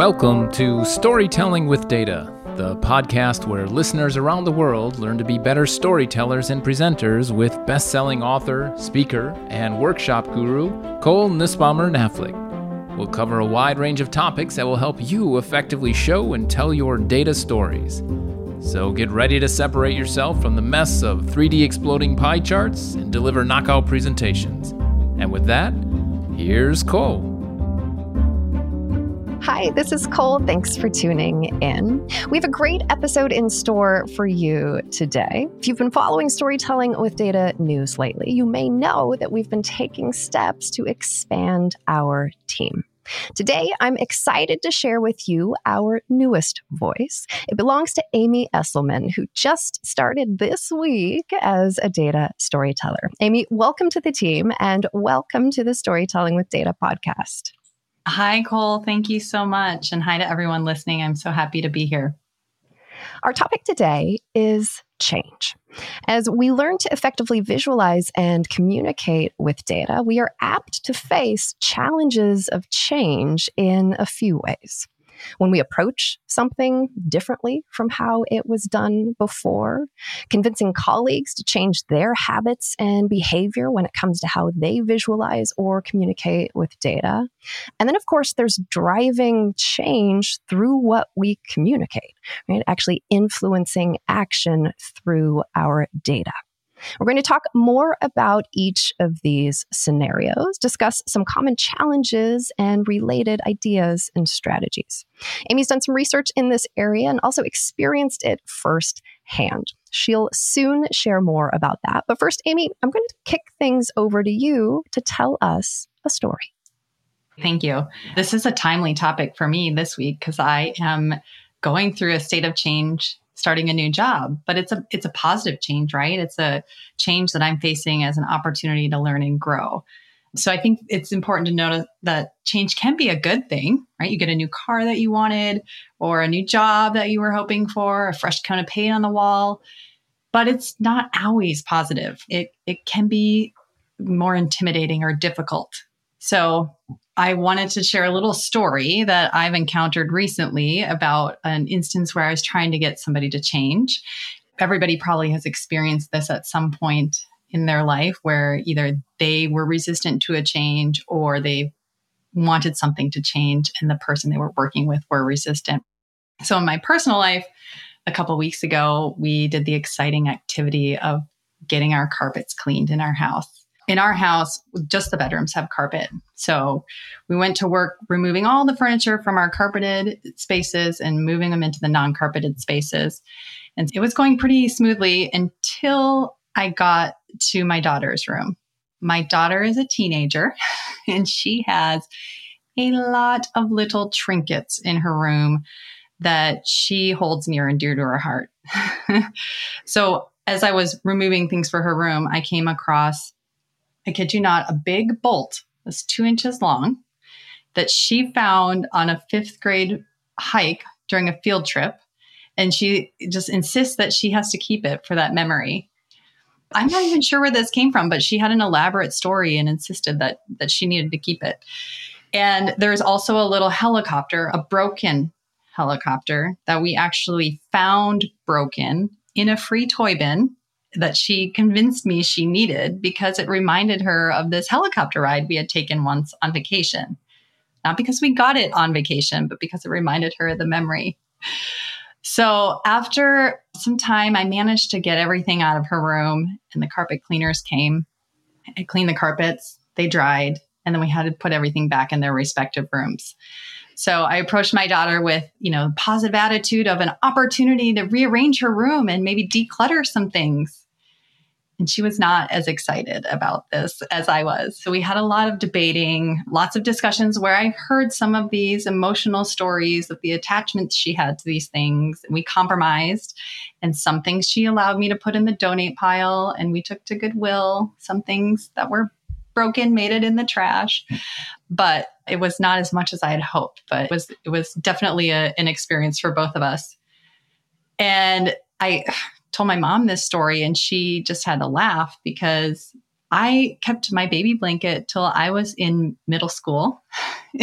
Welcome to Storytelling with Data, the podcast where listeners around the world learn to be better storytellers and presenters with best selling author, speaker, and workshop guru Cole Nussbaumer Knaflic. We'll cover a wide range of topics that will help you effectively show and tell your data stories. So get ready to separate yourself from the mess of 3D exploding pie charts and deliver knockout presentations. And with that, here's Cole. Hi, this is Cole. Thanks for tuning in. We have a great episode in store for you today. If you've been following Storytelling with Data news lately, you may know that we've been taking steps to expand our team. Today, I'm excited to share with you our newest voice. It belongs to Amy Esselman, who just started this week as a data storyteller. Amy, welcome to the team and welcome to the Storytelling with Data podcast. Hi, Cole. Thank you so much. And hi to everyone listening. I'm so happy to be here. Our topic today is change. As we learn to effectively visualize and communicate with data, we are apt to face challenges of change in a few ways when we approach something differently from how it was done before, convincing colleagues to change their habits and behavior when it comes to how they visualize or communicate with data. And then, of course, there's driving change through what we communicate, right? Actually influencing action through our data. We're going to talk more about each of these scenarios, discuss some common challenges and related ideas and strategies. Amy's done some research in this area and also experienced it firsthand. She'll soon share more about that. But first, Amy, I'm going to kick things over to you to tell us a story. Thank you. This is a timely topic for me this week because I am going through a state of change starting a new job but it's a it's a positive change right? It's a change that i'm facing as an opportunity to learn and grow. So i think it's important to note that change can be a good thing right? You get a new car that you wanted or a new job that you were hoping for a fresh coat of paint on the wall but it's not always positive. It it can be more intimidating or difficult. So I wanted to share a little story that I've encountered recently about an instance where I was trying to get somebody to change. Everybody probably has experienced this at some point in their life where either they were resistant to a change or they wanted something to change and the person they were working with were resistant. So in my personal life, a couple weeks ago, we did the exciting activity of getting our carpets cleaned in our house in our house, just the bedrooms have carpet. So we went to work removing all the furniture from our carpeted spaces and moving them into the non carpeted spaces. And it was going pretty smoothly until I got to my daughter's room. My daughter is a teenager and she has a lot of little trinkets in her room that she holds near and dear to her heart. so as I was removing things for her room, I came across I kid you not, a big bolt that's two inches long that she found on a fifth grade hike during a field trip. And she just insists that she has to keep it for that memory. I'm not even sure where this came from, but she had an elaborate story and insisted that that she needed to keep it. And there's also a little helicopter, a broken helicopter that we actually found broken in a free toy bin that she convinced me she needed because it reminded her of this helicopter ride we had taken once on vacation. Not because we got it on vacation, but because it reminded her of the memory. So after some time, I managed to get everything out of her room, and the carpet cleaners came. I cleaned the carpets, they dried, and then we had to put everything back in their respective rooms. So I approached my daughter with, you know, positive attitude of an opportunity to rearrange her room and maybe declutter some things. And she was not as excited about this as I was. So we had a lot of debating, lots of discussions where I heard some of these emotional stories of the attachments she had to these things. And we compromised, and some things she allowed me to put in the donate pile, and we took to Goodwill. Some things that were broken made it in the trash but it was not as much as i had hoped but it was it was definitely a, an experience for both of us and i told my mom this story and she just had to laugh because I kept my baby blanket till I was in middle school.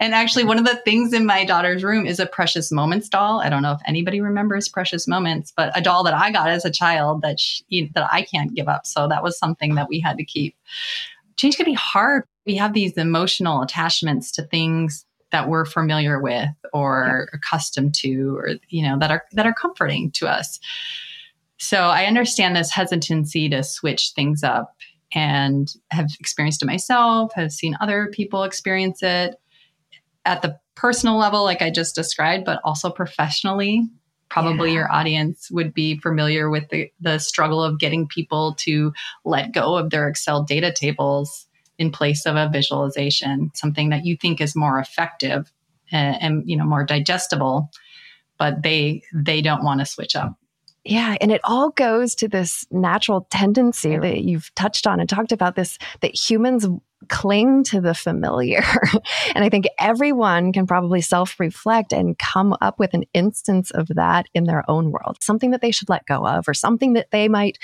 and actually, one of the things in my daughter's room is a Precious Moments doll. I don't know if anybody remembers Precious Moments, but a doll that I got as a child that she, that I can't give up. So that was something that we had to keep. Change can be hard. We have these emotional attachments to things that we're familiar with or accustomed to, or you know that are that are comforting to us. So I understand this hesitancy to switch things up and have experienced it myself, have seen other people experience it at the personal level, like I just described, but also professionally. Probably yeah. your audience would be familiar with the, the struggle of getting people to let go of their Excel data tables in place of a visualization, something that you think is more effective and, and you know more digestible, but they they don't want to switch up. Yeah, and it all goes to this natural tendency that you've touched on and talked about this that humans cling to the familiar. and I think everyone can probably self reflect and come up with an instance of that in their own world, something that they should let go of or something that they might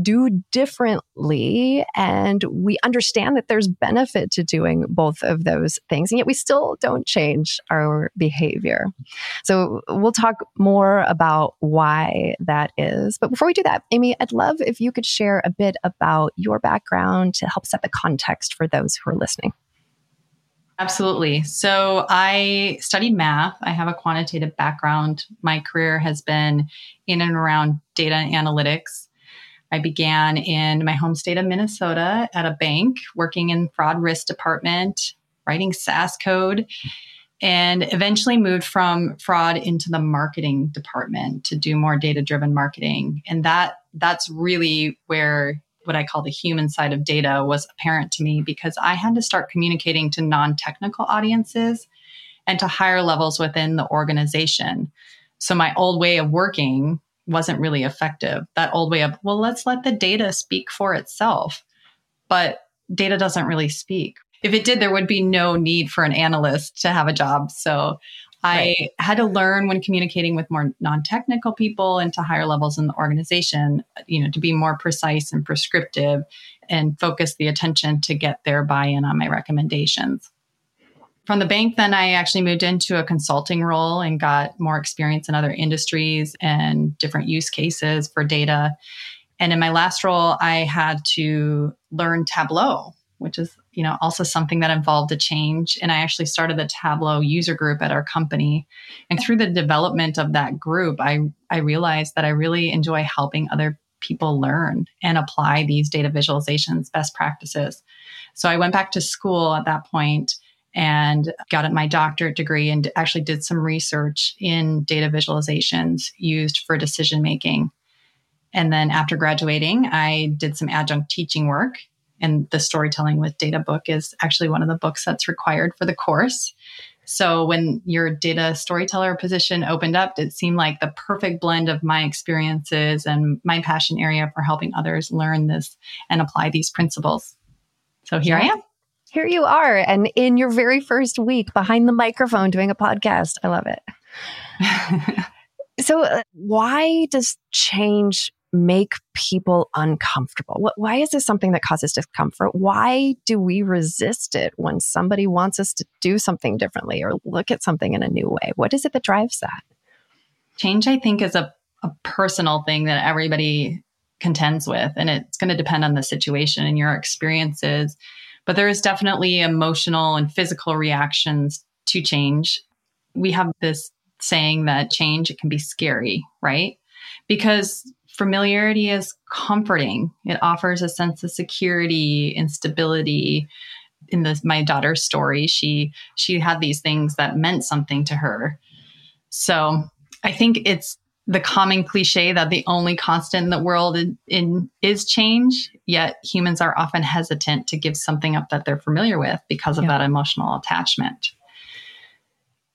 do differently. And we understand that there's benefit to doing both of those things. And yet we still don't change our behavior. So we'll talk more about why that is. But before we do that, Amy, I'd love if you could share a bit about your background to help set the context for those those who are listening? Absolutely. So I studied math. I have a quantitative background. My career has been in and around data analytics. I began in my home state of Minnesota at a bank, working in fraud risk department, writing SAS code, and eventually moved from fraud into the marketing department to do more data driven marketing. And that that's really where what I call the human side of data was apparent to me because I had to start communicating to non technical audiences and to higher levels within the organization. So my old way of working wasn't really effective. That old way of, well, let's let the data speak for itself. But data doesn't really speak. If it did, there would be no need for an analyst to have a job. So I had to learn when communicating with more non-technical people and to higher levels in the organization, you know, to be more precise and prescriptive and focus the attention to get their buy-in on my recommendations. From the bank, then I actually moved into a consulting role and got more experience in other industries and different use cases for data. And in my last role, I had to learn Tableau, which is you know also something that involved a change. And i actually started the tableau user group at our company. And through the development of that group i i realized that i really enjoy helping other people learn and apply these data visualizations best practices. So i went back to school at that point and got my doctorate degree and actually did some research in data visualizations used for decision making. And then after graduating i did some adjunct teaching work and the storytelling with data book is actually one of the books that's required for the course. So when your data storyteller position opened up, it seemed like the perfect blend of my experiences and my passion area for helping others learn this and apply these principles. So here I am. Here you are. And in your very first week behind the microphone doing a podcast. I love it. so, uh, why does change make people uncomfortable? Why is this something that causes discomfort? Why do we resist it when somebody wants us to do something differently or look at something in a new way? What is it that drives that? Change, I think, is a, a personal thing that everybody contends with, and it's going to depend on the situation and your experiences. But there is definitely emotional and physical reactions to change. We have this saying that change it can be scary, right? Because familiarity is comforting. It offers a sense of security and stability. In this, my daughter's story, she she had these things that meant something to her. So I think it's the common cliche that the only constant in the world in, in, is change. Yet humans are often hesitant to give something up that they're familiar with because of yeah. that emotional attachment.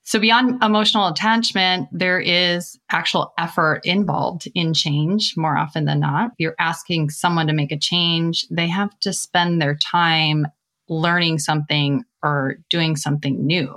So, beyond emotional attachment, there is actual effort involved in change more often than not. You're asking someone to make a change, they have to spend their time learning something or doing something new.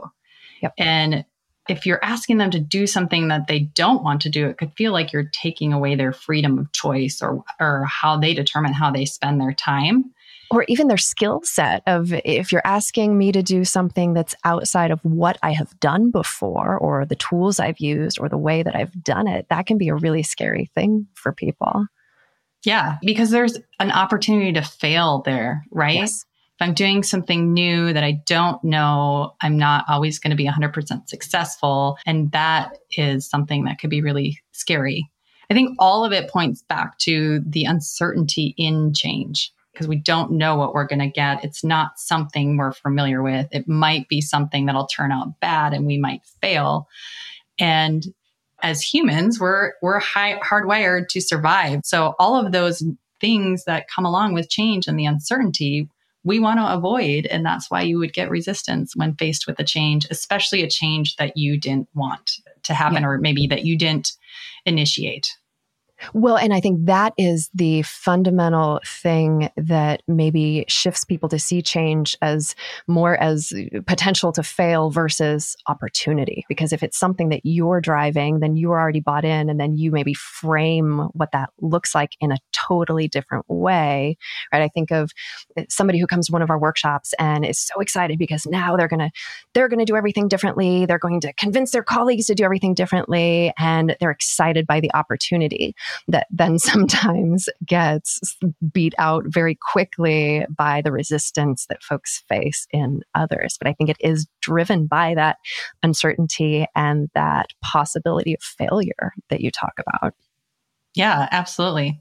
Yep. And if you're asking them to do something that they don't want to do, it could feel like you're taking away their freedom of choice or, or how they determine how they spend their time. Or even their skill set of if you're asking me to do something that's outside of what I have done before or the tools I've used or the way that I've done it, that can be a really scary thing for people. Yeah, because there's an opportunity to fail there, right? Yes. If I'm doing something new that I don't know, I'm not always going to be 100% successful. And that is something that could be really scary. I think all of it points back to the uncertainty in change because we don't know what we're going to get. It's not something we're familiar with. It might be something that'll turn out bad and we might fail. And as humans, we're we're high, hardwired to survive. So all of those things that come along with change and the uncertainty, we want to avoid. And that's why you would get resistance when faced with a change, especially a change that you didn't want to happen yeah. or maybe that you didn't initiate. Well, and I think that is the fundamental thing that maybe shifts people to see change as more as potential to fail versus opportunity. Because if it's something that you're driving, then you're already bought in, and then you maybe frame what that looks like in a totally different way. Right. I think of eh, somebody who comes to one of our workshops and is so excited because now they're gonna they're gonna do everything differently. They're going to convince their colleagues to do everything differently, and they're excited by the opportunity that then sometimes gets beat out very quickly by the resistance that folks face in others. But I think it is driven by that uncertainty and that possibility of failure that you talk about. Yeah, absolutely.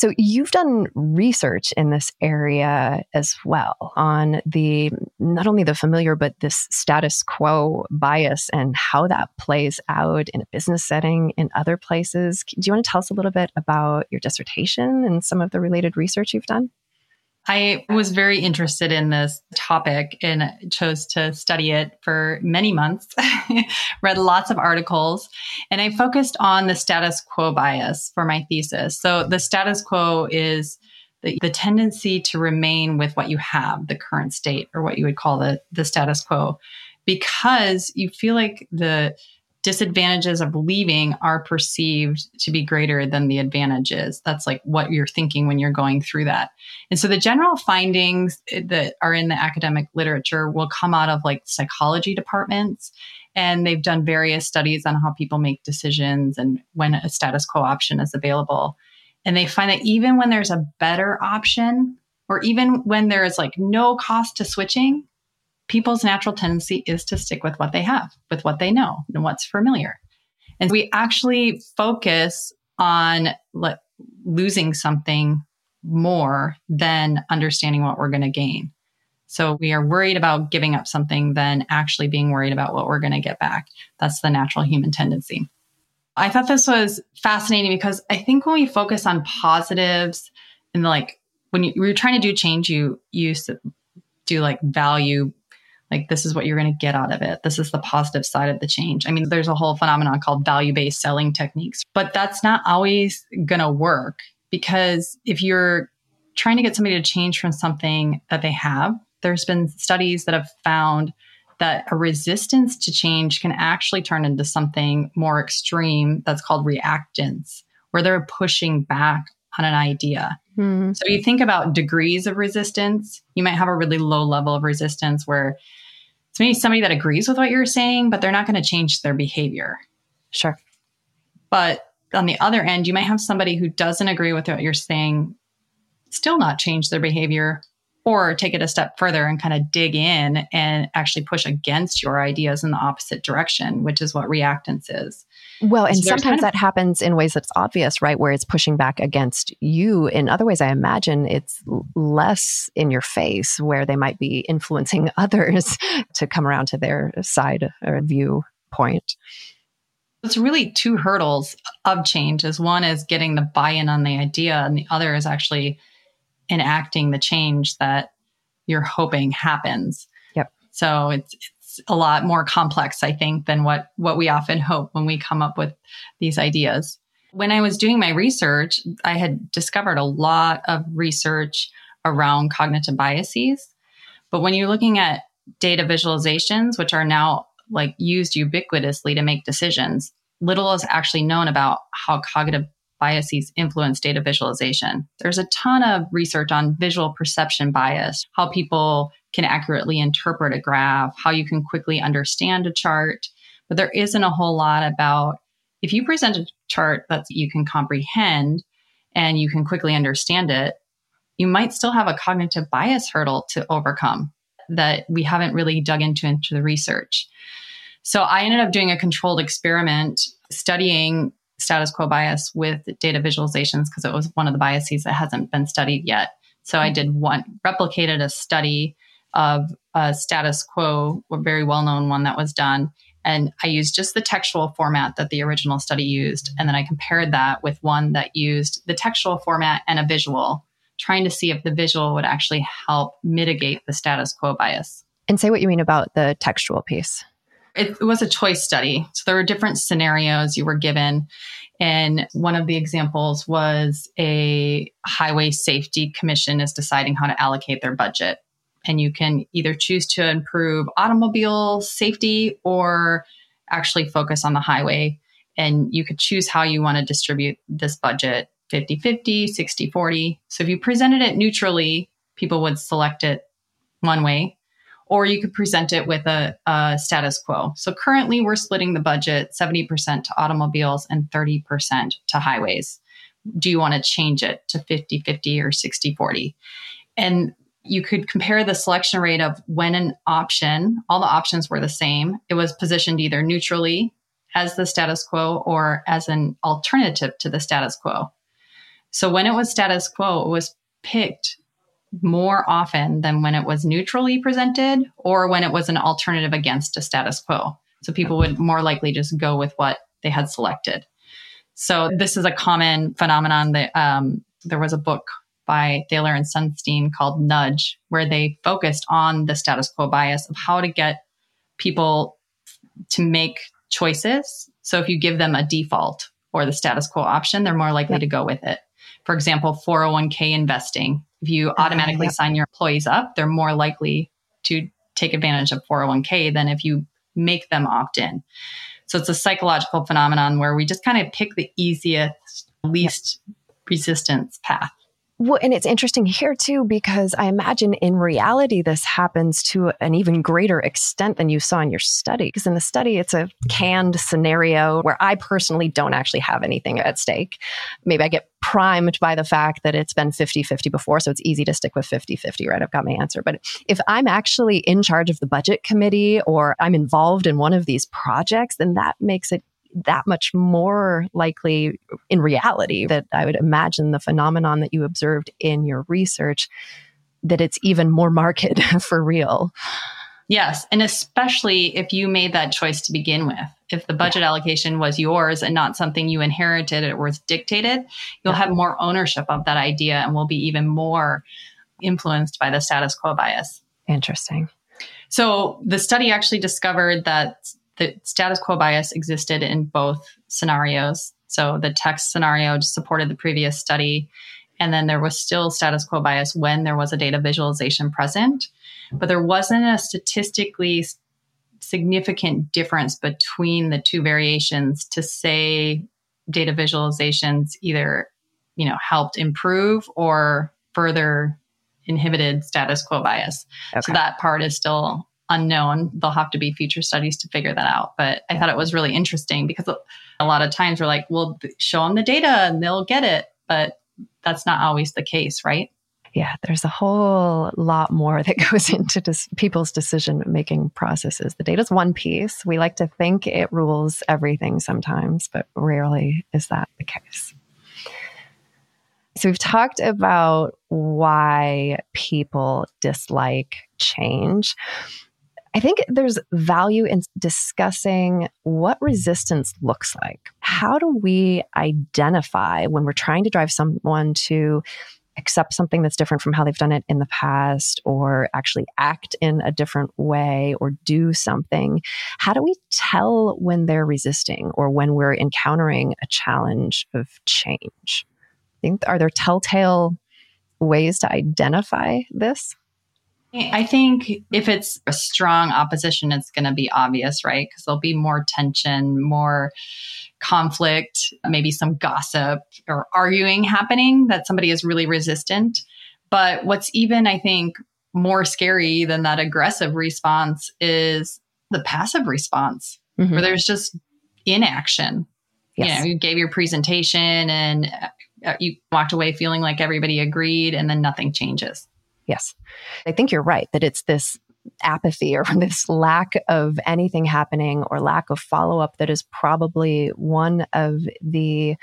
So you've done research in this area as well on the not only the familiar but this status quo bias and how that plays out in a business setting in other places. Do you want to tell us a little bit about your dissertation and some of the related research you've done? I was very interested in this topic and chose to study it for many months, read lots of articles, and I focused on the status quo bias for my thesis. So, the status quo is the, the tendency to remain with what you have, the current state, or what you would call the, the status quo, because you feel like the disadvantages of leaving are perceived to be greater than the advantages. That's like what you're thinking when you're going through that. And so the general findings eh, that are in the academic literature will come out of like psychology departments. And they've done various studies on how people make decisions and when a status quo option is available. And they find that even when there's a better option, or even when there is like no cost to switching, people's natural tendency is to stick with what they have, with what they know and what's familiar. And we actually focus on le- losing something more than understanding what we're going to gain. So we are worried about giving up something than actually being worried about what we're going to get back. That's the natural human tendency. I thought this was fascinating because I think when we focus on positives and like when you, are trying to do change, you you do like value like this is what you're going to get out of it this is the positive side of the change i mean there's a whole phenomenon called value based selling techniques but that's not always going to work because if you're trying to get somebody to change from something that they have there's been studies that have found that a resistance to change can actually turn into something more extreme that's called reactance where they're pushing back on an idea Hmm. So you think about degrees of resistance. You might have a really low level of resistance where it's maybe somebody that agrees with what you're saying, but they're not going to change their behavior. Sure. But on the other end, you might have somebody who doesn't agree with what you're saying, still not change their behavior, or take it a step further and kind of dig in and actually push against your ideas in the opposite direction, which is what reactance is. Well, and sometimes kind of, that happens in ways that's obvious, right? Where it's pushing back against you. In other ways, I imagine it's less in your face, where they might be influencing others to come around to their side or viewpoint. It's really two hurdles of change. Is one is getting the buy-in on the idea, and the other is actually enacting the change that you're hoping happens. Yep. So it's a lot more complex, I think, than what what we often hope when we come up with these ideas. When I was doing my research, I had discovered a lot of research around cognitive biases. But when you're looking at data visualizations, which are now like used ubiquitously to make decisions, little is actually known about how cognitive biases influence data visualization. There's a ton of research on visual perception bias, how people can accurately interpret a graph, how you can quickly understand a chart. But there isn't a whole lot about if you present a chart that you can comprehend and you can quickly understand it, you might still have a cognitive bias hurdle to overcome that we haven't really dug into into the research. So I ended up doing a controlled experiment studying status quo bias with data visualizations because it was one of the biases that hasn't been studied yet. So I mm-hmm. did one replicated a study of a status quo, a very well known one that was done. And I used just the textual format that the original study used. And then I compared that with one that used the textual format and a visual, trying to see if the visual would actually help mitigate the status quo bias. And say what you mean about the textual piece. It was a choice study. So there were different scenarios you were given. And one of the examples was a highway safety commission is deciding how to allocate their budget. And you can either choose to improve automobile safety or actually focus on the highway. And you could choose how you want to distribute this budget 50 50, 60 40. So if you presented it neutrally, people would select it one way or you could present it with a, a, status quo. So currently, we're splitting the budget 70% to automobiles and 30% to highways. Do you want to change it to 50 50 or 60 40? And you could compare the selection rate of when an option, all the options were the same, it was positioned either neutrally as the status quo or as an alternative to the status quo. So when it was status quo, it was picked more often than when it was neutrally presented or when it was an alternative against a status quo. So people would more likely just go with what they had selected. So this is a common phenomenon that um, there was a book by Thaler and Sunstein called Nudge, where they focused on the status quo bias of how to get people to make choices. So if you give them a default or the status quo option, they're more likely yep. to go with it. For example, 401k investing if you ah, automatically uh, sign your employees up, they're more likely to take advantage of 401k than if you make them opt in. So it's a psychological phenomenon where we just kind of pick the easiest, least resistance path. Well, and it's interesting here too, because I imagine in reality, this happens to an even greater extent than you saw in your study. Because in the study, it's a canned scenario where I personally don't actually have anything at stake. Maybe I get primed by the fact that it's been 50 50 before, so it's easy to stick with 50 50, right? I've got my answer. But if I'm actually in charge of the budget committee or I'm involved in one of these projects, then that makes it that much more likely in reality that I would imagine the phenomenon that you observed in your research that it's even more marked for real. Yes, and especially if you made that choice to begin with. If the budget yeah. allocation was yours and not something you inherited or was dictated, you'll yeah. have more ownership of that idea and will be even more influenced by the status quo bias. Interesting. So the study actually discovered that the status quo bias existed in both scenarios. So the text scenario just supported the previous study. And then there was still status quo bias when there was a data visualization present. But there wasn't a statistically significant difference between the two variations to say data visualizations either you know helped improve or further inhibited status quo bias. Okay. So that part is still unknown. There'll have to be future studies to figure that out. But I thought it was really interesting because a lot of times we're like, well, show them the data and they'll get it. But that's not always the case, right? Yeah, there's a whole lot more that goes into dis- people's decision making processes. The data is one piece. We like to think it rules everything sometimes, but rarely is that the case. So, we've talked about why people dislike change. I think there's value in discussing what resistance looks like. How do we identify when we're trying to drive someone to accept something that's different from how they've done it in the past or actually act in a different way or do something? How do we tell when they're resisting or when we're encountering a challenge of change? I think are there telltale ways to identify this? I think if it's a strong opposition, it's going to be obvious, right? Because there'll be more tension, more conflict, maybe some gossip or arguing happening that somebody is really resistant. But what's even, I think, more scary than that aggressive response is the passive response, mm-hmm. where there's just inaction. Yes. You know, you gave your presentation and uh, you walked away feeling like everybody agreed, and then nothing changes. Yes. I think you're right that it's this apathy or this lack of anything happening or lack of follow up that is probably one of the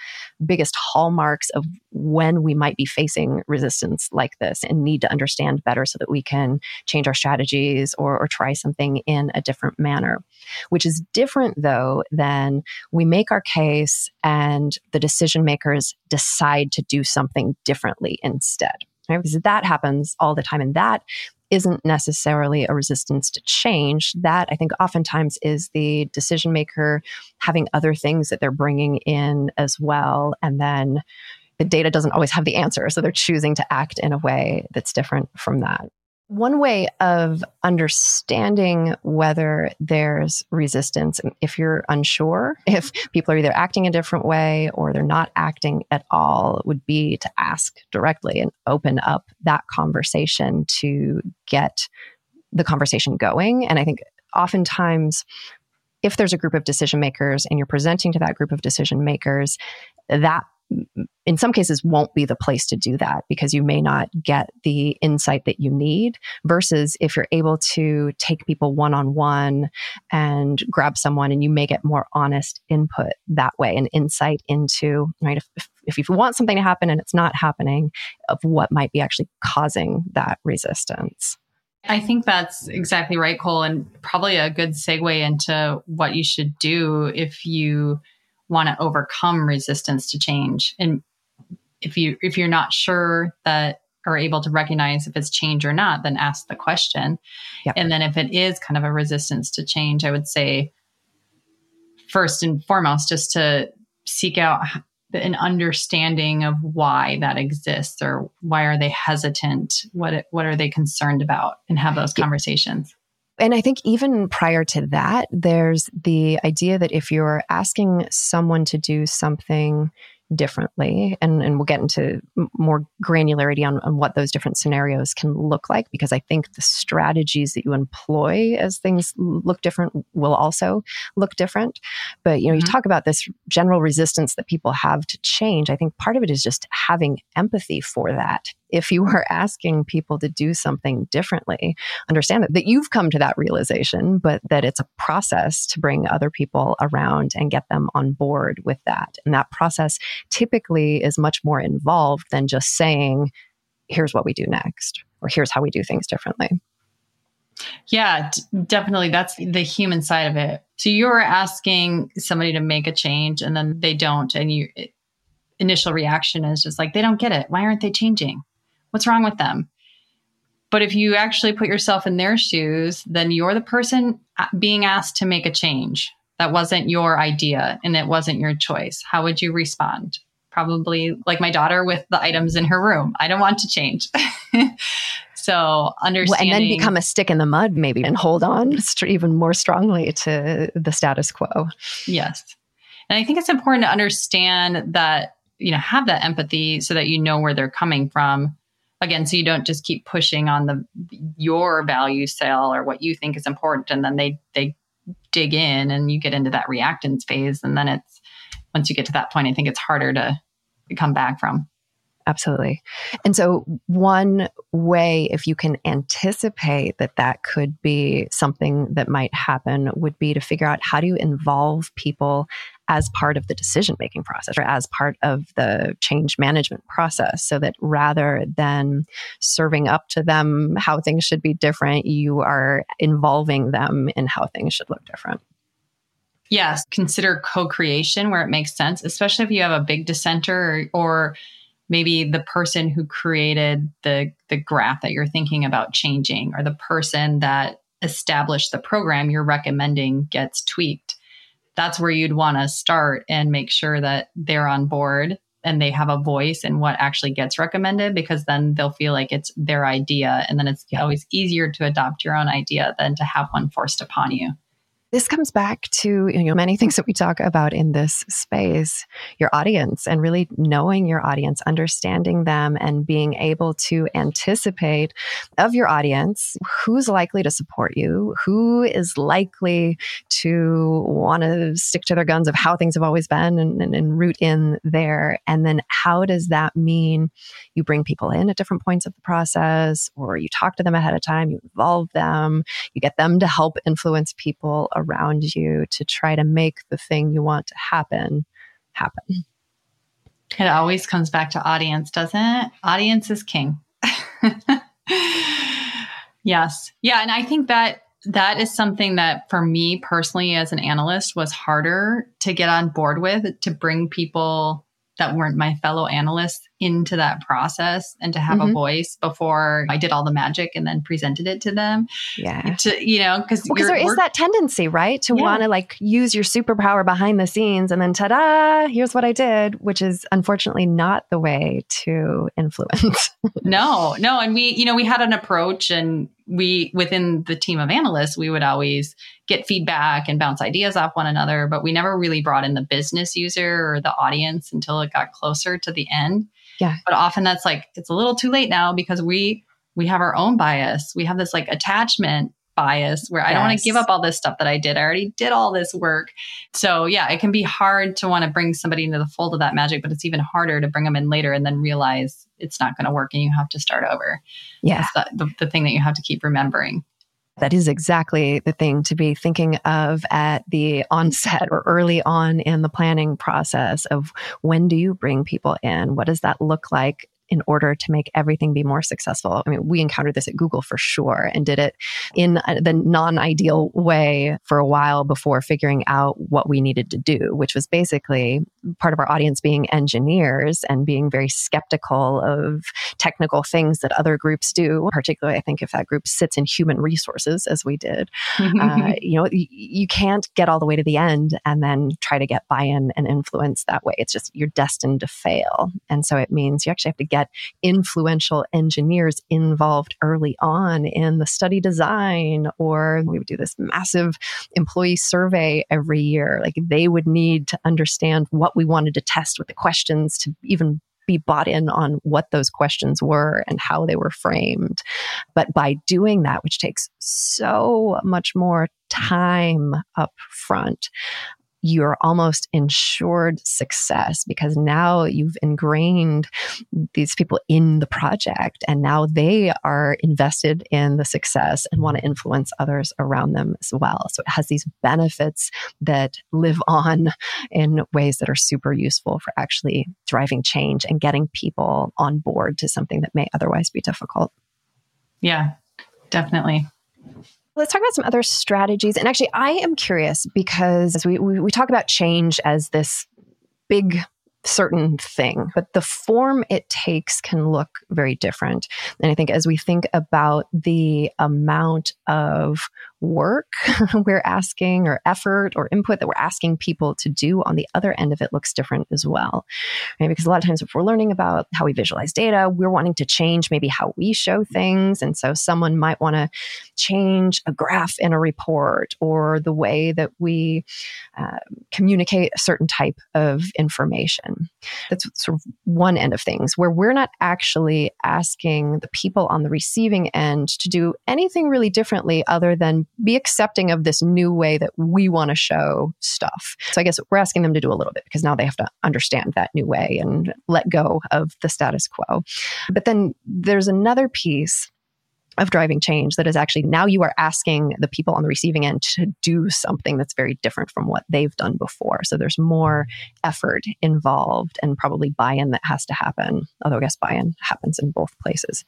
biggest hallmarks of when we might be facing resistance like this and need to understand better so that we can change our strategies or, or try something in a different manner. Which is different, though, than we make our case and the decision makers decide to do something differently instead right? Because that happens all the time. And that isn't necessarily a resistance to change. That I think oftentimes is the decision maker having other things that they're bringing in as well. And then the data doesn't always have the answer. So they're choosing to act in a way that's different from that. One way of understanding whether there's resistance, if you're unsure, if people are either acting a different way or they're not acting at all, would be to ask directly and open up that conversation to get the conversation going. And I think oftentimes, if there's a group of decision makers and you're presenting to that group of decision makers, that in some cases won't be the place to do that because you may not get the insight that you need versus if you're able to take people one on one and grab someone and you may get more honest input that way and insight into right if, if, you want something to happen and it's not happening of what might be actually causing that resistance. I think that's exactly right, Cole, and probably a good segue into what you should do if you want to overcome resistance to change. And if you if you're not sure that or able to recognize if it's change or not then ask the question. Yep. and then if it is kind of a resistance to change i would say first and foremost just to seek out an understanding of why that exists or why are they hesitant? What what are they concerned about? And have those conversations and I think even prior to that, there's the idea that if you're asking someone to do something differently and, and we'll get into more granularity on, on what those different scenarios can look like because i think the strategies that you employ as things look different will also look different. But you know mm-hmm. you talk about this general resistance that people have to change. I think part of it is just having empathy for that if you are asking people to do something differently, understand that, that you've come to that realization, but that it's a process to bring other people around and get them on board with that. And that process typically is much more involved than just saying, here's what we do next, or here's how we do things differently. Yeah, d- definitely. That's the human side of it. So you're asking somebody to make a change and then they don't, and you, initial reaction is just like, they don't get it. Why aren't they changing? What's wrong with them? But if you actually put yourself in their shoes, then you're the person uh, being asked to make a change. That wasn't your idea and it wasn't your choice. How would you respond? Probably like my daughter with the items in her room. I don't want to change. so understanding. and then become a stick in the mud, maybe, and hold on even more strongly to the status quo. Yes. And I think it's important to understand that, you know, have that empathy so that you know where they're coming from again so you don't just keep pushing on the your value sale or what you think is important and then they they dig in and you get into that reactance phase and then it's once you get to that point i think it's harder to come back from. Absolutely. And so one way if you can anticipate that that could be something that might happen would be to figure out how do you involve people as part of the decision making process or as part of the change management process so that rather than serving up to them how things should be different, you are involving them in how things should look different. Yes, consider co creation where it makes sense, especially if you have a big dissenter or, or maybe the person who created the, the graph that you're thinking about changing or the person that established the program you're recommending gets tweaked that's where you'd want to start and make sure that they're on board and they have a voice in what actually gets recommended because then they'll feel like it's their idea and then it's always easier to adopt your own idea than to have one forced upon you this comes back to you know many things that we talk about in this space your audience and really knowing your audience understanding them and being able to anticipate of your audience who's likely to support you who is likely to want to stick to their guns of how things have always been and, and, and root in there. And then how does that mean you bring people in at different points of the process or you talk to them ahead of time you involve them you get them to help influence people around you to try to make the thing you want to happen happen. It always comes back to audience, doesn't it? Audience is king. yes. Yeah. And I think that that is something that for me personally as an analyst was harder to get on board with to bring people that weren't my fellow analysts into that process and to have mm-hmm. a voice before I did all the magic and then presented it to them. Yeah. To, you know, because well, there is that tendency, right? To yeah. want to like use your superpower behind the scenes and then ta da, here's what I did, which is unfortunately not the way to influence. no, no. And we, you know, we had an approach and we within the team of analysts we would always get feedback and bounce ideas off one another but we never really brought in the business user or the audience until it got closer to the end yeah but often that's like it's a little too late now because we we have our own bias we have this like attachment bias where yes. I don't want to give up all this stuff that I did. I already did all this work. So, yeah, it can be hard to want to bring somebody into the fold of that magic, but it's even harder to bring them in later and then realize it's not going to work and you have to start over. Yeah. That's the, the, the thing that you have to keep remembering. That is exactly the thing to be thinking of at the onset or early on in the planning process of when do you bring people in? What does that look like? In order to make everything be more successful. I mean, we encountered this at Google for sure and did it in the non ideal way for a while before figuring out what we needed to do, which was basically part of our audience being engineers and being very skeptical of technical things that other groups do, particularly, I think, if that group sits in human resources, as we did. uh, you know, you, you can't get all the way to the end and then try to get buy in and influence that way. It's just you're destined to fail. And so it means you actually have to get get influential engineers involved early on in the study design, or we would do this massive employee survey every year. Like they would need to understand what we wanted to test with the questions to even be bought in on what those questions were and how they were framed. But by doing that, which takes so much more time up front, you're almost ensured success because now you've ingrained these people in the project and now they are invested in the success and want to influence others around them as well. So it has these benefits that live on in ways that are super useful for actually driving change and getting people on board to something that may otherwise be difficult. Yeah, definitely. Let's talk about some other strategies. And actually, I am curious because we, we, we talk about change as this big certain thing, but the form it takes can look very different. And I think as we think about the amount of work we're asking or effort or input that we're asking people to do on the other end of it looks different as well. Right? Because a lot of times if we're learning about how we visualize data, we're wanting to change maybe how we show things. And so someone might want to change a graph in a report or the way that we uh, communicate a certain type of information. That's sort of one end of things where we're not actually asking the people on the receiving end to do anything really differently other than be accepting of this new way that we want to show stuff. So I guess we're asking them to do a little bit because now they have to understand that new way and let go of the status quo. But then there's another piece of driving change that is actually now you are asking the people on the receiving end to do something that's very different from what they've done before. So there's more effort involved and probably buy in that has to happen. Although I guess buy in happens in both places.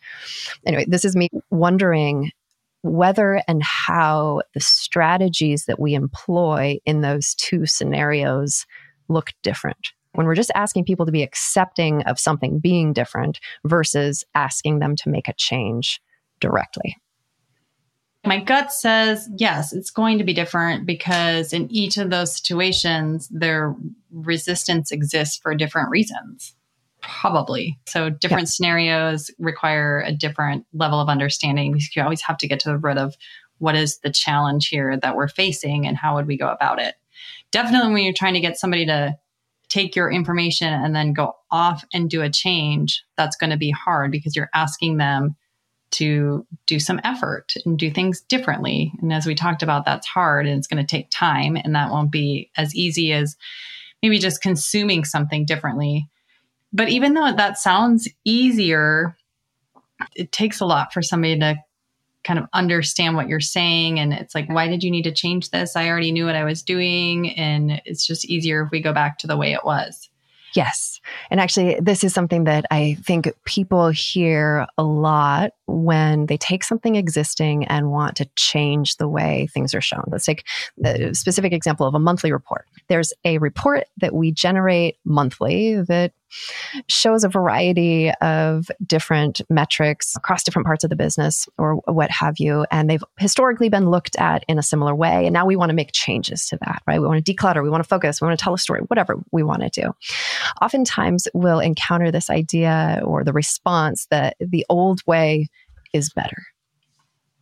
Anyway, this is me wondering whether and how the strategies that we employ in those two scenarios look different. When we're just asking people to be accepting of something being different versus asking them to make a change directly. My gut says yes, it's going to be different because in each of those situations, their resistance exists for different reasons. Probably. So different yeah. scenarios require a different level of understanding because you always have to get to the root of what is the challenge here that we're facing and how would we go about it. Definitely when you're trying to get somebody to take your information and then go off and do a change, that's going to be hard because you're asking them to do some effort and do things differently. And as we talked about, that's hard and it's going to take time and that won't be as easy as maybe just consuming something differently. But even though that sounds easier, it takes a lot for somebody to kind of understand what you're saying. And it's like, why did you need to change this? I already knew what I was doing. And it's just easier if we go back to the way it was. Yes. And actually, this is something that I think people hear a lot when they take something existing and want to change the way things are shown. Let's take the specific example of a monthly report. There's a report that we generate monthly that shows a variety of different metrics across different parts of the business or what have you. And they've historically been looked at in a similar way. And now we want to make changes to that, right? We want to declutter, we want to focus, we want to tell a story, whatever we want to do. Oftentimes we'll encounter this idea or the response that the old way is better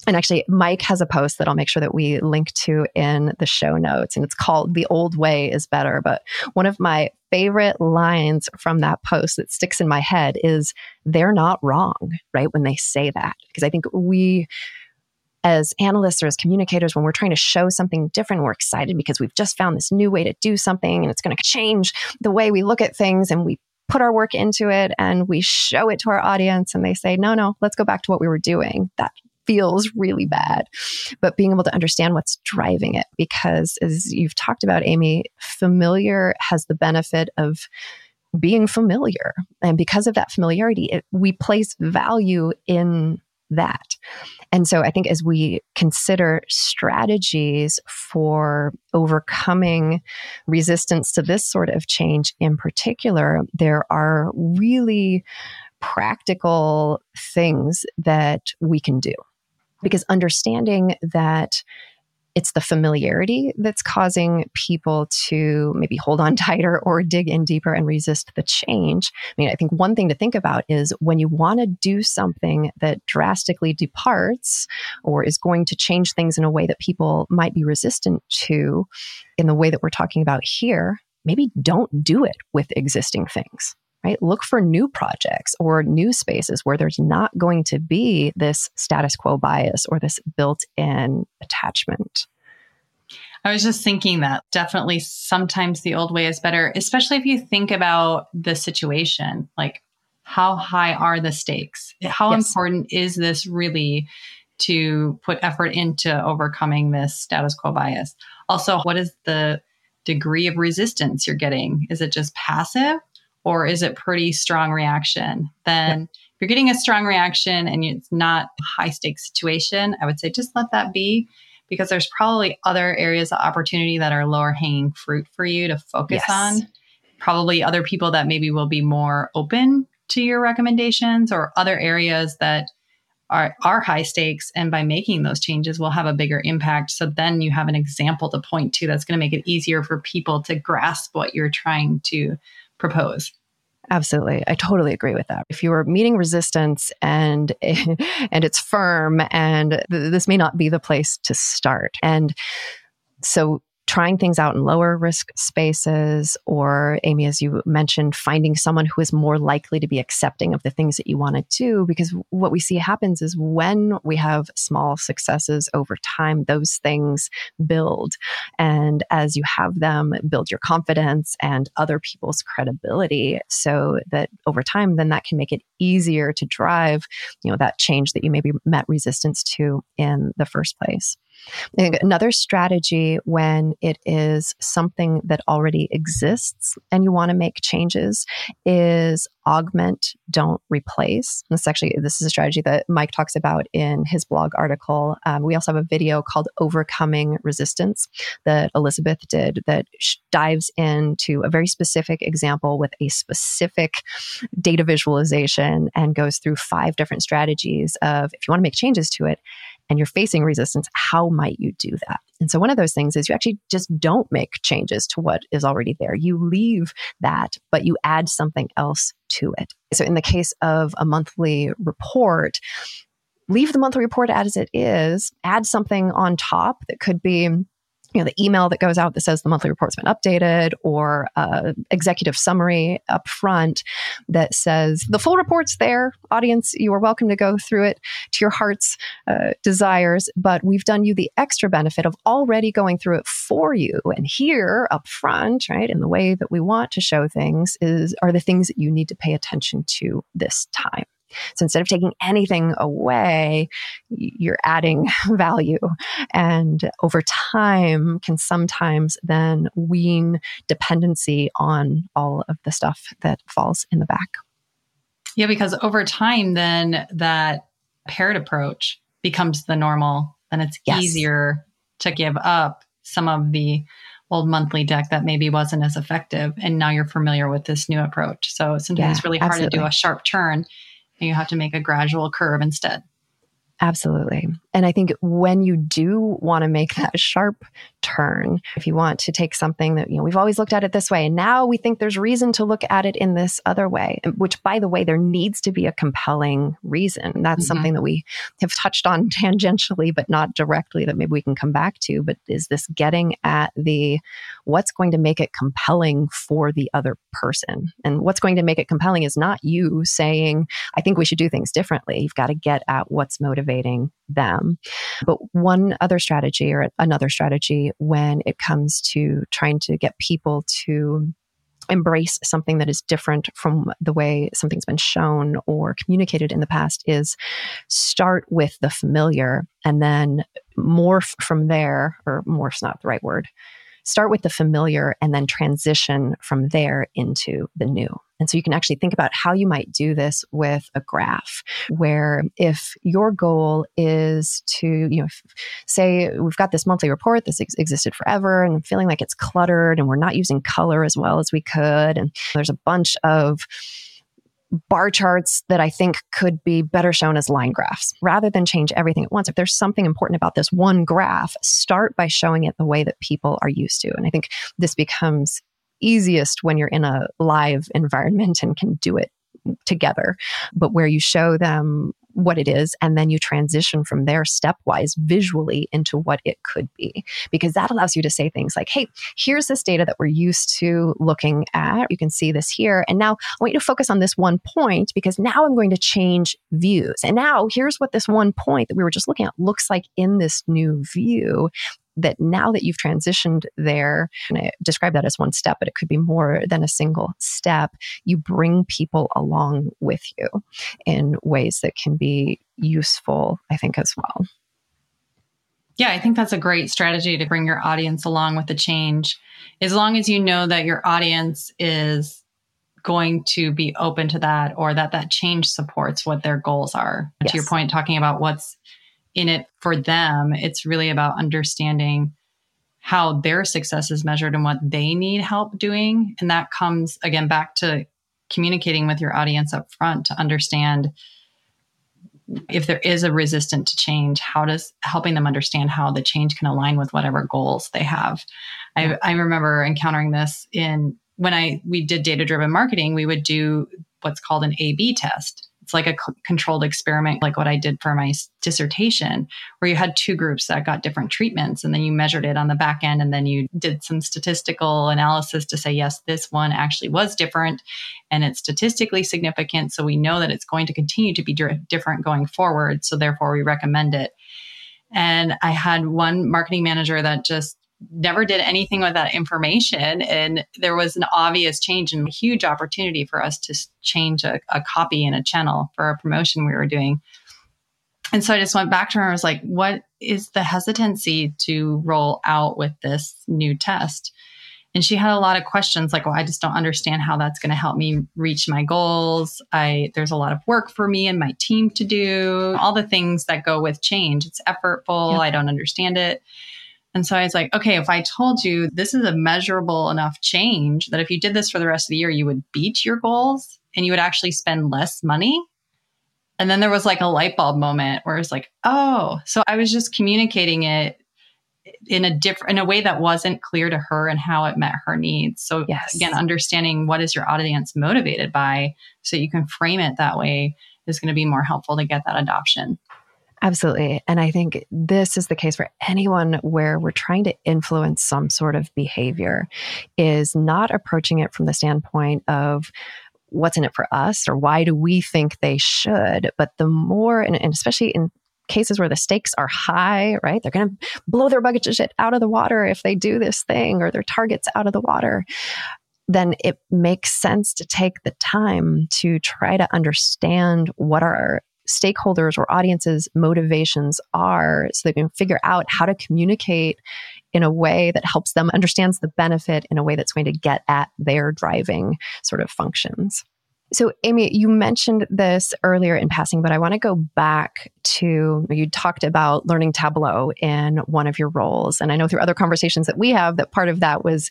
and actually, Mike has a post that I'll make sure that we link to in the show notes. And it's called The Old Way is Better. But one of my favorite lines from that post that sticks in my head is they're not wrong, right? When they say that. Because I think we, as analysts or as communicators, when we're trying to show something different, we're excited because we've just found this new way to do something and it's going to change the way we look at things and we put our work into it and we show it to our audience and they say, no, no, let's go back to what we were doing. That feels really bad, but being able to understand what's driving it. Because as you've talked about, Amy, familiar has the benefit of being familiar. And because of that familiarity, it, we place value in that. And so I think as we consider strategies for overcoming resistance to this sort of change in particular, there are really practical things that we can do because understanding that it's the familiarity that's causing people to maybe hold on tighter or dig in deeper and resist the change. I mean, I think one thing to think about is when you want to do something that drastically departs or is going to change things in a way that people might be resistant to, in the way that we're talking about here, maybe don't do it with existing things right? Look for new projects or new spaces where there's not going to be this status quo bias or this built in attachment. I was just thinking that definitely sometimes the old way is better, especially if you think about the situation. Like, how high are the stakes? How yes. important is this really to put effort into overcoming this status quo bias? Also, what is the degree of resistance you're getting? Is it just passive or is it pretty strong reaction? Then if you're getting a strong reaction and it's not a high stakes situation, I would say just let that be because there's probably other areas of opportunity that are lower hanging fruit for you to focus yes. on. Probably other people that maybe will be more open to your recommendations or other areas that are, are high stakes. And by making those changes, will have a bigger impact. So then you have an example to point to that's going to make it easier for people to grasp what you're trying to propose. Absolutely. I totally agree with that. If you are meeting resistance and and it's firm and th- this may not be the place to start. And so trying things out in lower risk spaces, or Amy, as you mentioned, finding someone who is more likely to be accepting of the things that you want to do. Because what we see happens is when we have small successes over time, those things build. And as you have them, build your confidence and other people's credibility so that over time, then that can make it easier to drive, you know, that change that you maybe met resistance to in the first place. I think another strategy when it is something that already exists and you want to make changes is augment, don't replace. This actually this is a strategy that Mike talks about in his blog article. Um, we also have a video called "Overcoming Resistance" that Elizabeth did that dives into a very specific example with a specific data visualization and goes through five different strategies of if you want to make changes to it and you're facing resistance, how might you do that? And so one of those things is you actually just don't make changes to what is already there. You leave that, but you add something else to it. So in the case of a monthly report, leave the monthly report as it is, add something on top that could be you know the email that goes out that says the monthly report's been updated or executive summary up front that says the full report's there. Audience you are welcome to go through it to your heart's uh, desires but we've done you the extra benefit of already going through it for you. And here up front right in the way that we want to show things is are the things that you need to pay attention to this time so instead of taking anything away, you're adding value. And over time, can sometimes then wean dependency on all of the stuff that falls in the back. Yeah, because over time, then that paired approach becomes the normal. Then it's yes. easier to give up some of the old monthly deck that maybe wasn't as effective. And now you're familiar with this new approach. So sometimes yeah, it's really hard absolutely. to do a sharp turn you have to make a gradual curve instead. Absolutely. And I think when you do want to make that sharp turn, if you want to take something that, you know, we've always looked at it this way, and now we think there's reason to look at it in this other way, which, by the way, there needs to be a compelling reason. That's mm-hmm. something that we have touched on tangentially, but not directly, that maybe we can come back to. But is this getting at the what's going to make it compelling for the other person? And what's going to make it compelling is not you saying, I think we should do things differently. You've got to get at what's motivating motivating them. But one other strategy or another strategy when it comes to trying to get people to embrace something that is different from the way something's been shown or communicated in the past is start with the familiar and then morph from there, or morph's not the right word. Start with the familiar and then transition from there into the new. And so you can actually think about how you might do this with a graph, where if your goal is to, you know, say we've got this monthly report that's ex- existed forever and I'm feeling like it's cluttered and we're not using color as well as we could. And there's a bunch of bar charts that I think could be better shown as line graphs rather than change everything at once. If there's something important about this one graph, start by showing it the way that people are used to. And I think this becomes easiest when you're in a live environment and can do it together, but where you show them what it is and then you transition from there stepwise visually into what it could be. Because that allows you to say things like hey here's this data that we're used to looking at. You can see this here. And now i want you to focus on this one point because now i'm going to change views. And now here's what this one point that we were just looking at looks like in this new view that now that you've transitioned there, and I describe that as one step, but it could be more than a single step, you bring people along with you in ways that can be useful, I think, as well. Yeah, I think that's a great strategy to bring your audience along with the change. As long as you know that your audience is going to be open to that or that that change supports what their goals are. Yes. To your point, talking about what's in it for them, it's really about understanding how their success is measured and what they need help doing. And that comes again back to communicating with your audience up front to understand if there is a resistant to change, how does helping them understand how the change can align with whatever goals they have. I, I remember encountering this in when I we did data driven marketing, we would do what's called an A B test. It's like a c- controlled experiment, like what I did for my dissertation, where you had two groups that got different treatments and then you measured it on the back end and then you did some statistical analysis to say, yes, this one actually was different and it's statistically significant. So we know that it's going to continue to be di- different going forward. So therefore, we recommend it. And I had one marketing manager that just never did anything with that information. And there was an obvious change and a huge opportunity for us to change a, a copy in a channel for a promotion we were doing. And so I just went back to her and was like, what is the hesitancy to roll out with this new test? And she had a lot of questions like, well, I just don't understand how that's going to help me reach my goals. I there's a lot of work for me and my team to do, all the things that go with change. It's effortful. Yeah. I don't understand it. And so I was like, okay, if I told you this is a measurable enough change that if you did this for the rest of the year, you would beat your goals and you would actually spend less money. And then there was like a light bulb moment where it's like, oh, so I was just communicating it in a different in a way that wasn't clear to her and how it met her needs so Yes. again understanding what is your audience motivated by so you can frame it that way is going to be more helpful to get that adoption Absolutely. And I think this is the case for anyone where we're trying to influence some sort of behavior, is not approaching it from the standpoint of what's in it for us or why do we think they should. But the more, and, and especially in cases where the stakes are high, right? They're going to blow their bucket of shit out of the water if they do this thing or their targets out of the water. Then it makes sense to take the time to try to understand what our stakeholders or audiences' motivations are so they can figure out how to communicate in a way that helps them understands the benefit in a way that's going to get at their driving sort of functions. So, Amy, you mentioned this earlier in passing, but I want to go back to you talked about learning Tableau in one of your roles. And I know through other conversations that we have that part of that was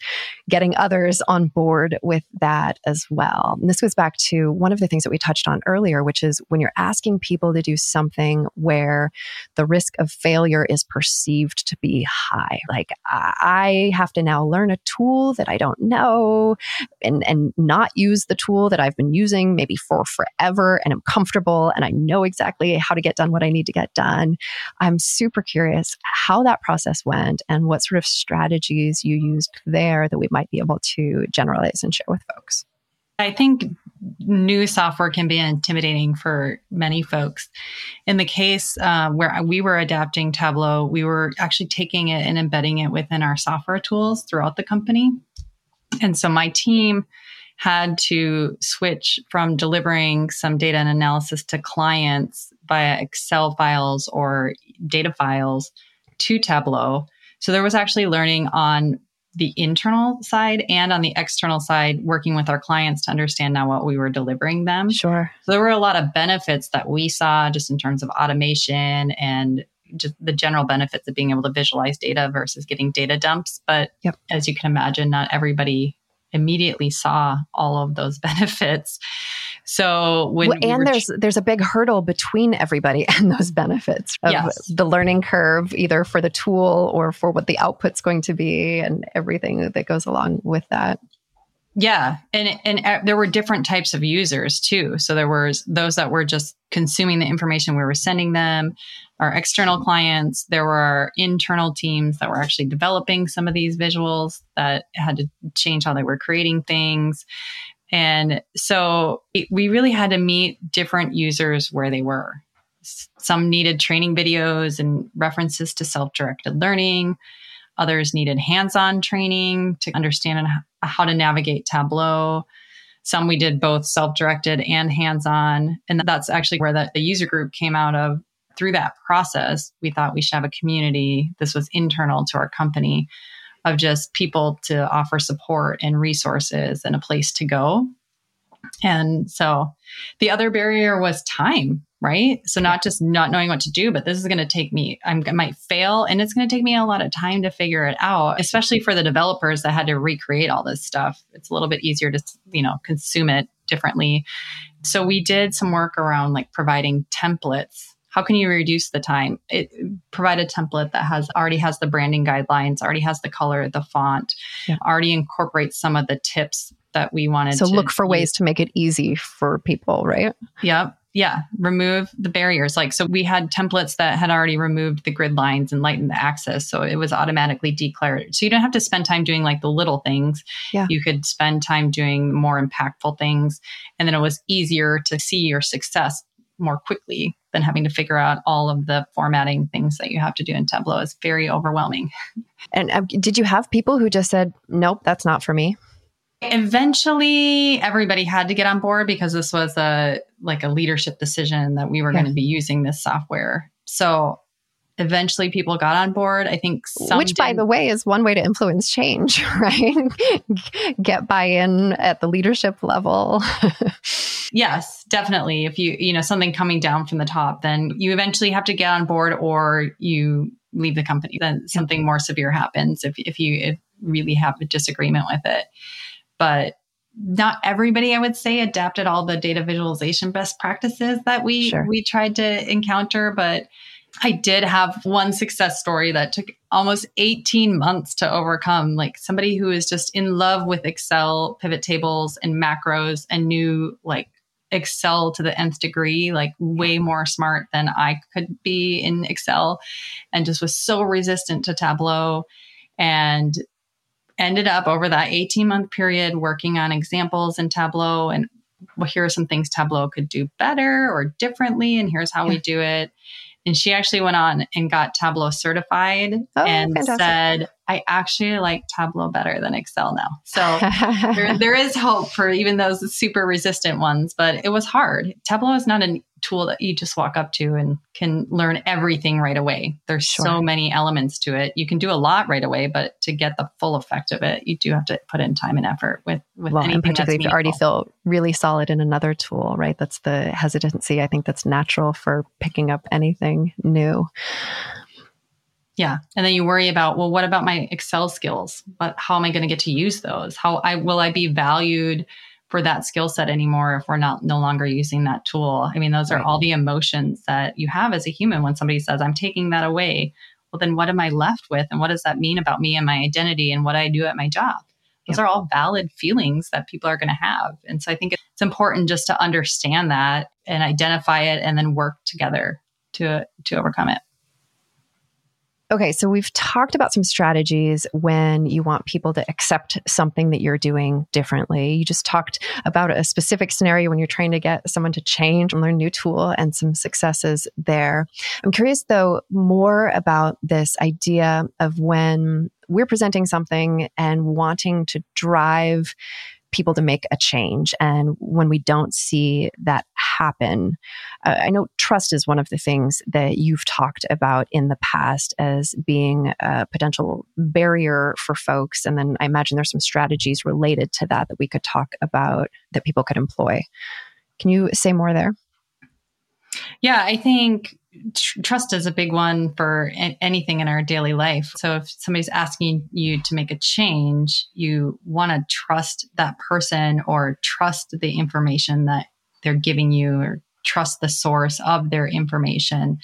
getting others on board with that as well. And this goes back to one of the things that we touched on earlier, which is when you're asking people to do something where the risk of failure is perceived to be high. Like, I have to now learn a tool that I don't know and, and not use the tool that I've been using maybe for forever and I'm comfortable and I know exactly how to get done what I need to get done. I'm super curious how that process went and what sort of strategies you used there that we might be able to generalize and share with folks. I think new software can be intimidating for many folks. In the case uh, where we were adapting Tableau, we were actually taking it and embedding it within our software tools throughout the company. And so my team had to switch from delivering some data and analysis to clients via Excel files or data files to Tableau. So there was actually learning on the internal side and on the external side, working with our clients to understand now what we were delivering them. Sure. So there were a lot of benefits that we saw just in terms of automation and just the general benefits of being able to visualize data versus getting data dumps. But yep. as you can imagine, not everybody immediately saw all of those benefits. So when well, and there's there's a big hurdle between everybody and those benefits of yes. the learning curve, either for the tool or for what the output's going to be, and everything that goes along with that. Yeah, and and uh, there were different types of users too. So there was those that were just consuming the information we were sending them, our external clients. There were internal teams that were actually developing some of these visuals that had to change how they were creating things. And so it, we really had to meet different users where they were. Some needed training videos and references to self directed learning. Others needed hands on training to understand how to navigate Tableau. Some we did both self directed and hands on. And that's actually where the, the user group came out of. Through that process, we thought we should have a community. This was internal to our company of just people to offer support and resources and a place to go. And so the other barrier was time, right? So not just not knowing what to do, but this is going to take me, I'm, I might fail and it's going to take me a lot of time to figure it out, especially for the developers that had to recreate all this stuff. It's a little bit easier to, you know, consume it differently. So we did some work around like providing templates how can you reduce the time? It provide a template that has already has the branding guidelines already has the color the font yeah. already incorporates some of the tips that we wanted to so look for use. ways to make it easy for people right? Yep. Yeah. Remove the barriers. Like so we had templates that had already removed the grid lines and lightened the axes so it was automatically decluttered. So you don't have to spend time doing like the little things. Yeah. you could spend time doing more impactful things and then it was easier to see your success more quickly than having to figure out all of the formatting things that you have to do in Tableau is very overwhelming. And uh, did you have people who just said, nope, that's not for me? Eventually, everybody had to get on board because this was a like a leadership decision that we were yeah. going to be using this software. So eventually people got on board. I think Which by the way is one way to influence change, right? Get buy-in at the leadership level. yes, definitely. If you, you know, something coming down from the top, then you eventually have to get on board or you leave the company. Then something more severe happens if if you if really have a disagreement with it. But not everybody i would say adapted all the data visualization best practices that we sure. we tried to encounter but I did have one success story that took almost 18 months to overcome. Like somebody who is just in love with Excel, pivot tables, and macros and knew like Excel to the nth degree, like way more smart than I could be in Excel, and just was so resistant to Tableau. And ended up over that 18 month period working on examples in Tableau and well, here are some things Tableau could do better or differently, and here's how we do it. And she actually went on and got Tableau certified oh, and fantastic. said, I actually like Tableau better than Excel now. So there, there is hope for even those super resistant ones, but it was hard. Tableau is not a tool that you just walk up to and can learn everything right away. There's sure. so many elements to it. You can do a lot right away, but to get the full effect of it, you do have to put in time and effort with, with well, anything. And particularly if you already feel really solid in another tool, right? That's the hesitancy. I think that's natural for picking up anything new. Yeah. And then you worry about, well, what about my Excel skills? But how am I going to get to use those? How I will I be valued for that skill set anymore if we're not no longer using that tool. I mean, those are all the emotions that you have as a human when somebody says, I'm taking that away. Well, then what am I left with? And what does that mean about me and my identity and what I do at my job? Those are all valid feelings that people are going to have. And so I think it's important just to understand that and identify it and then work together to to overcome it. Okay, so we've talked about some strategies when you want people to accept something that you're doing differently. You just talked about a specific scenario when you're trying to get someone to change and learn a new tool and some successes there. I'm curious, though, more about this idea of when we're presenting something and wanting to drive people to make a change. And when we don't see that happen, uh, I know trust is one of the things that you've talked about in the past as being a potential barrier for folks. And then I imagine there's some strategies related to that that we could talk about that people could employ. Can you say more there? Yeah, I think tr- trust is a big one for anything in our daily life. So if somebody's asking you to make a change, you want to trust that person or trust the information that they're giving you or trust the source of their information.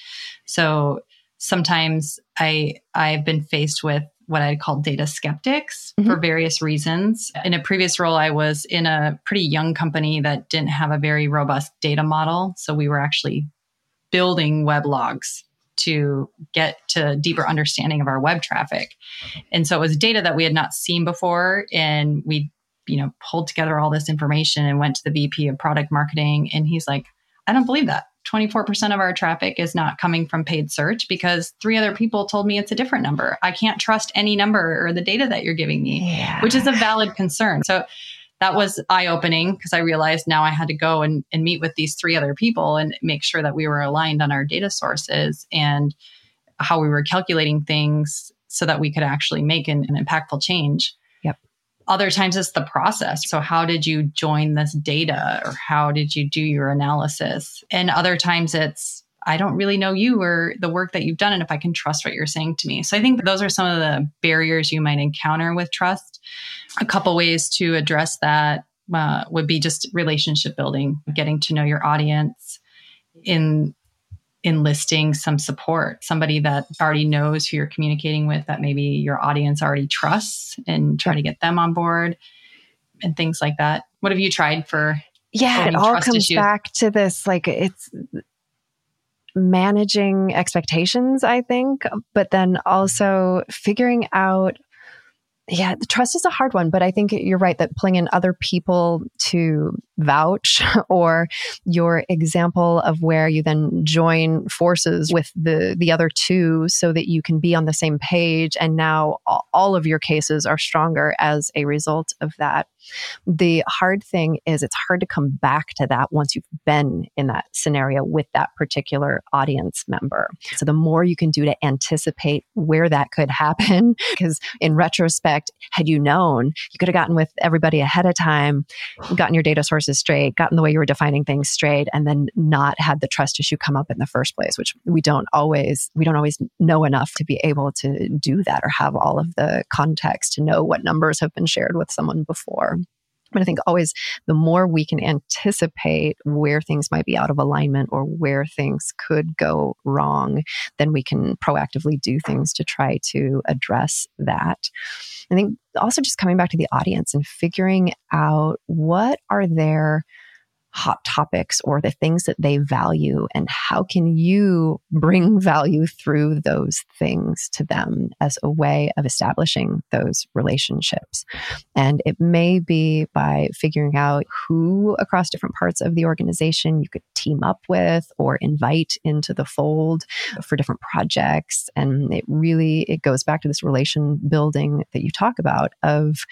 So sometimes I I've been faced with what I call data skeptics mm-hmm. for various reasons. In a previous role, I was in a pretty young company that didn't have a very robust data model. So we were actually building web logs to get to deeper understanding of our web traffic. And so it was data that we had not seen before. And we, you know, pulled together all this information and went to the VP of product marketing. And he's like, I don't believe that. 24% of our traffic is not coming from paid search because three other people told me it's a different number. I can't trust any number or the data that you're giving me, yeah. which is a valid concern. So that was eye opening because I realized now I had to go and, and meet with these three other people and make sure that we were aligned on our data sources and how we were calculating things so that we could actually make an, an impactful change. Other times it's the process. So, how did you join this data or how did you do your analysis? And other times it's, I don't really know you or the work that you've done and if I can trust what you're saying to me. So I think those are some of the barriers you might encounter with trust. A couple ways to address that uh, would be just relationship building, getting to know your audience in enlisting some support, somebody that already knows who you're communicating with that maybe your audience already trusts and try to get them on board and things like that. What have you tried for yeah, it all comes issues? back to this like it's managing expectations, I think, but then also figuring out yeah, the trust is a hard one, but I think you're right that pulling in other people to vouch or your example of where you then join forces with the the other two so that you can be on the same page and now all of your cases are stronger as a result of that. The hard thing is it's hard to come back to that once you've been in that scenario with that particular audience member. So the more you can do to anticipate where that could happen, because in retrospect, had you known, you could have gotten with everybody ahead of time, gotten your data sources straight, gotten the way you were defining things straight, and then not had the trust issue come up in the first place, which we don't always we don't always know enough to be able to do that or have all of the context to know what numbers have been shared with someone before. But I think always the more we can anticipate where things might be out of alignment or where things could go wrong, then we can proactively do things to try to address that. I think also just coming back to the audience and figuring out what are their hot topics or the things that they value and how can you bring value through those things to them as a way of establishing those relationships? And it may be by figuring out who across different parts of the organization you could team up with or invite into the fold for different projects. And it really it goes back to this relation building that you talk about of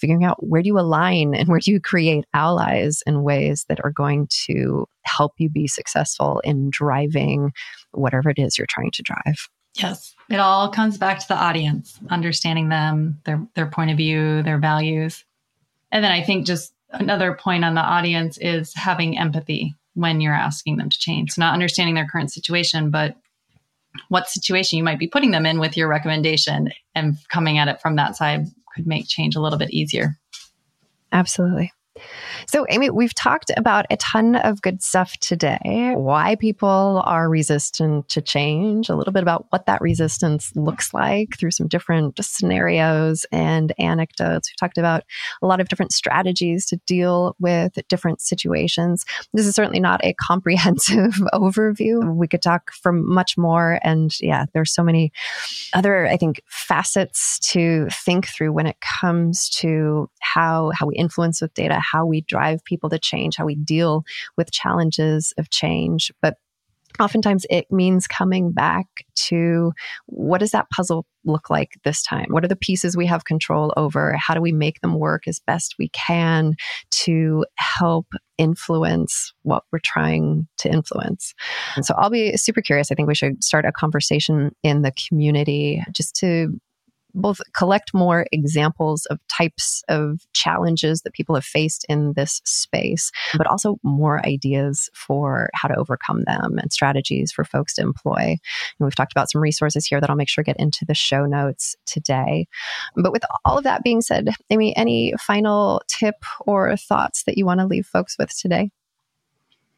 figuring out where do you align and where do you create allies in ways that are going to help you be successful in driving whatever it is you're trying to drive. Yes, it all comes back to the audience, understanding them, their their point of view, their values. And then I think just another point on the audience is having empathy when you're asking them to change. So not understanding their current situation, but what situation you might be putting them in with your recommendation and coming at it from that side could make change a little bit easier. Absolutely. So, Amy, we've talked about a ton of good stuff today. Why people are resistant to change, a little bit about what that resistance looks like through some different scenarios and anecdotes. We've talked about a lot of different strategies to deal with different situations. This is certainly not a comprehensive overview. We could talk for much more. And yeah, there's so many other, I think, facets to think through when it comes to how, how we influence with data, how we drive people to change, how we deal with challenges of change. But oftentimes it means coming back to what does that puzzle look like this time? What are the pieces we have control over? How do we make them work as best we can to help influence what we're trying to influence? So I'll be super curious. I think we should start a conversation in the community just to both collect more examples of types of challenges that people have faced in this space, but also more ideas for how to overcome them and strategies for folks to employ. And we've talked about some resources here that I'll make sure get into the show notes today. But with all of that being said, Amy, any final tip or thoughts that you want to leave folks with today?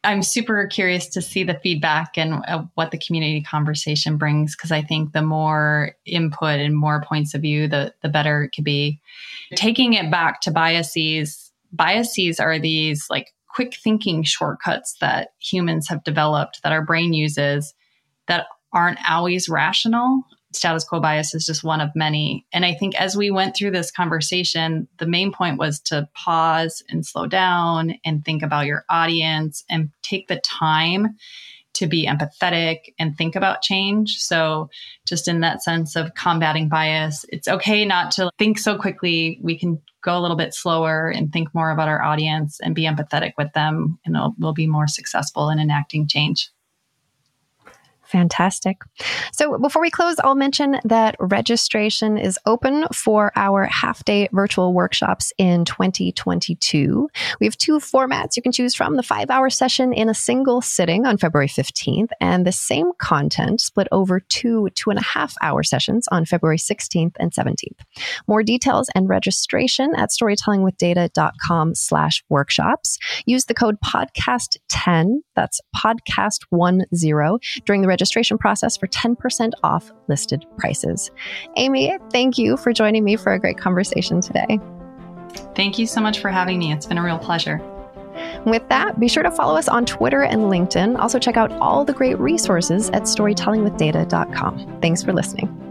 I'm super curious to see the feedback and uh, what the community conversation brings because I think the more input and more points of view, the the better it could be. Taking it back to biases, biases are these like quick thinking shortcuts that humans have developed that our brain uses that aren't always rational status quo bias is just one of many. And I think as we went through this conversation, the main point was to pause and slow down and think about your audience and take the time to be empathetic and think about change. So, just in that sense of combating bias, it's okay not to think so quickly. We can go a little bit slower and think more about our audience and be empathetic with them, and we'll be more successful in enacting change. Fantastic. So before we close, I'll mention that registration is open for our half day virtual workshops in 2022. We have two formats you can choose from the five hour session in a single sitting on February 15th, and the same content split over two two and a half hour sessions on February 16th and 17th. More details and registration at storytellingwithdata.com slash workshops. Use the code podcast 10, that's podcast 10 during the registration registration process for 10% off listed prices. Amy, thank you for joining me for a great conversation today. Thank you so much for having me. It's been a real pleasure. With that, be sure to follow us on Twitter and LinkedIn. Also, check out all the great resources at storytellingwithdata.com. Thanks for listening.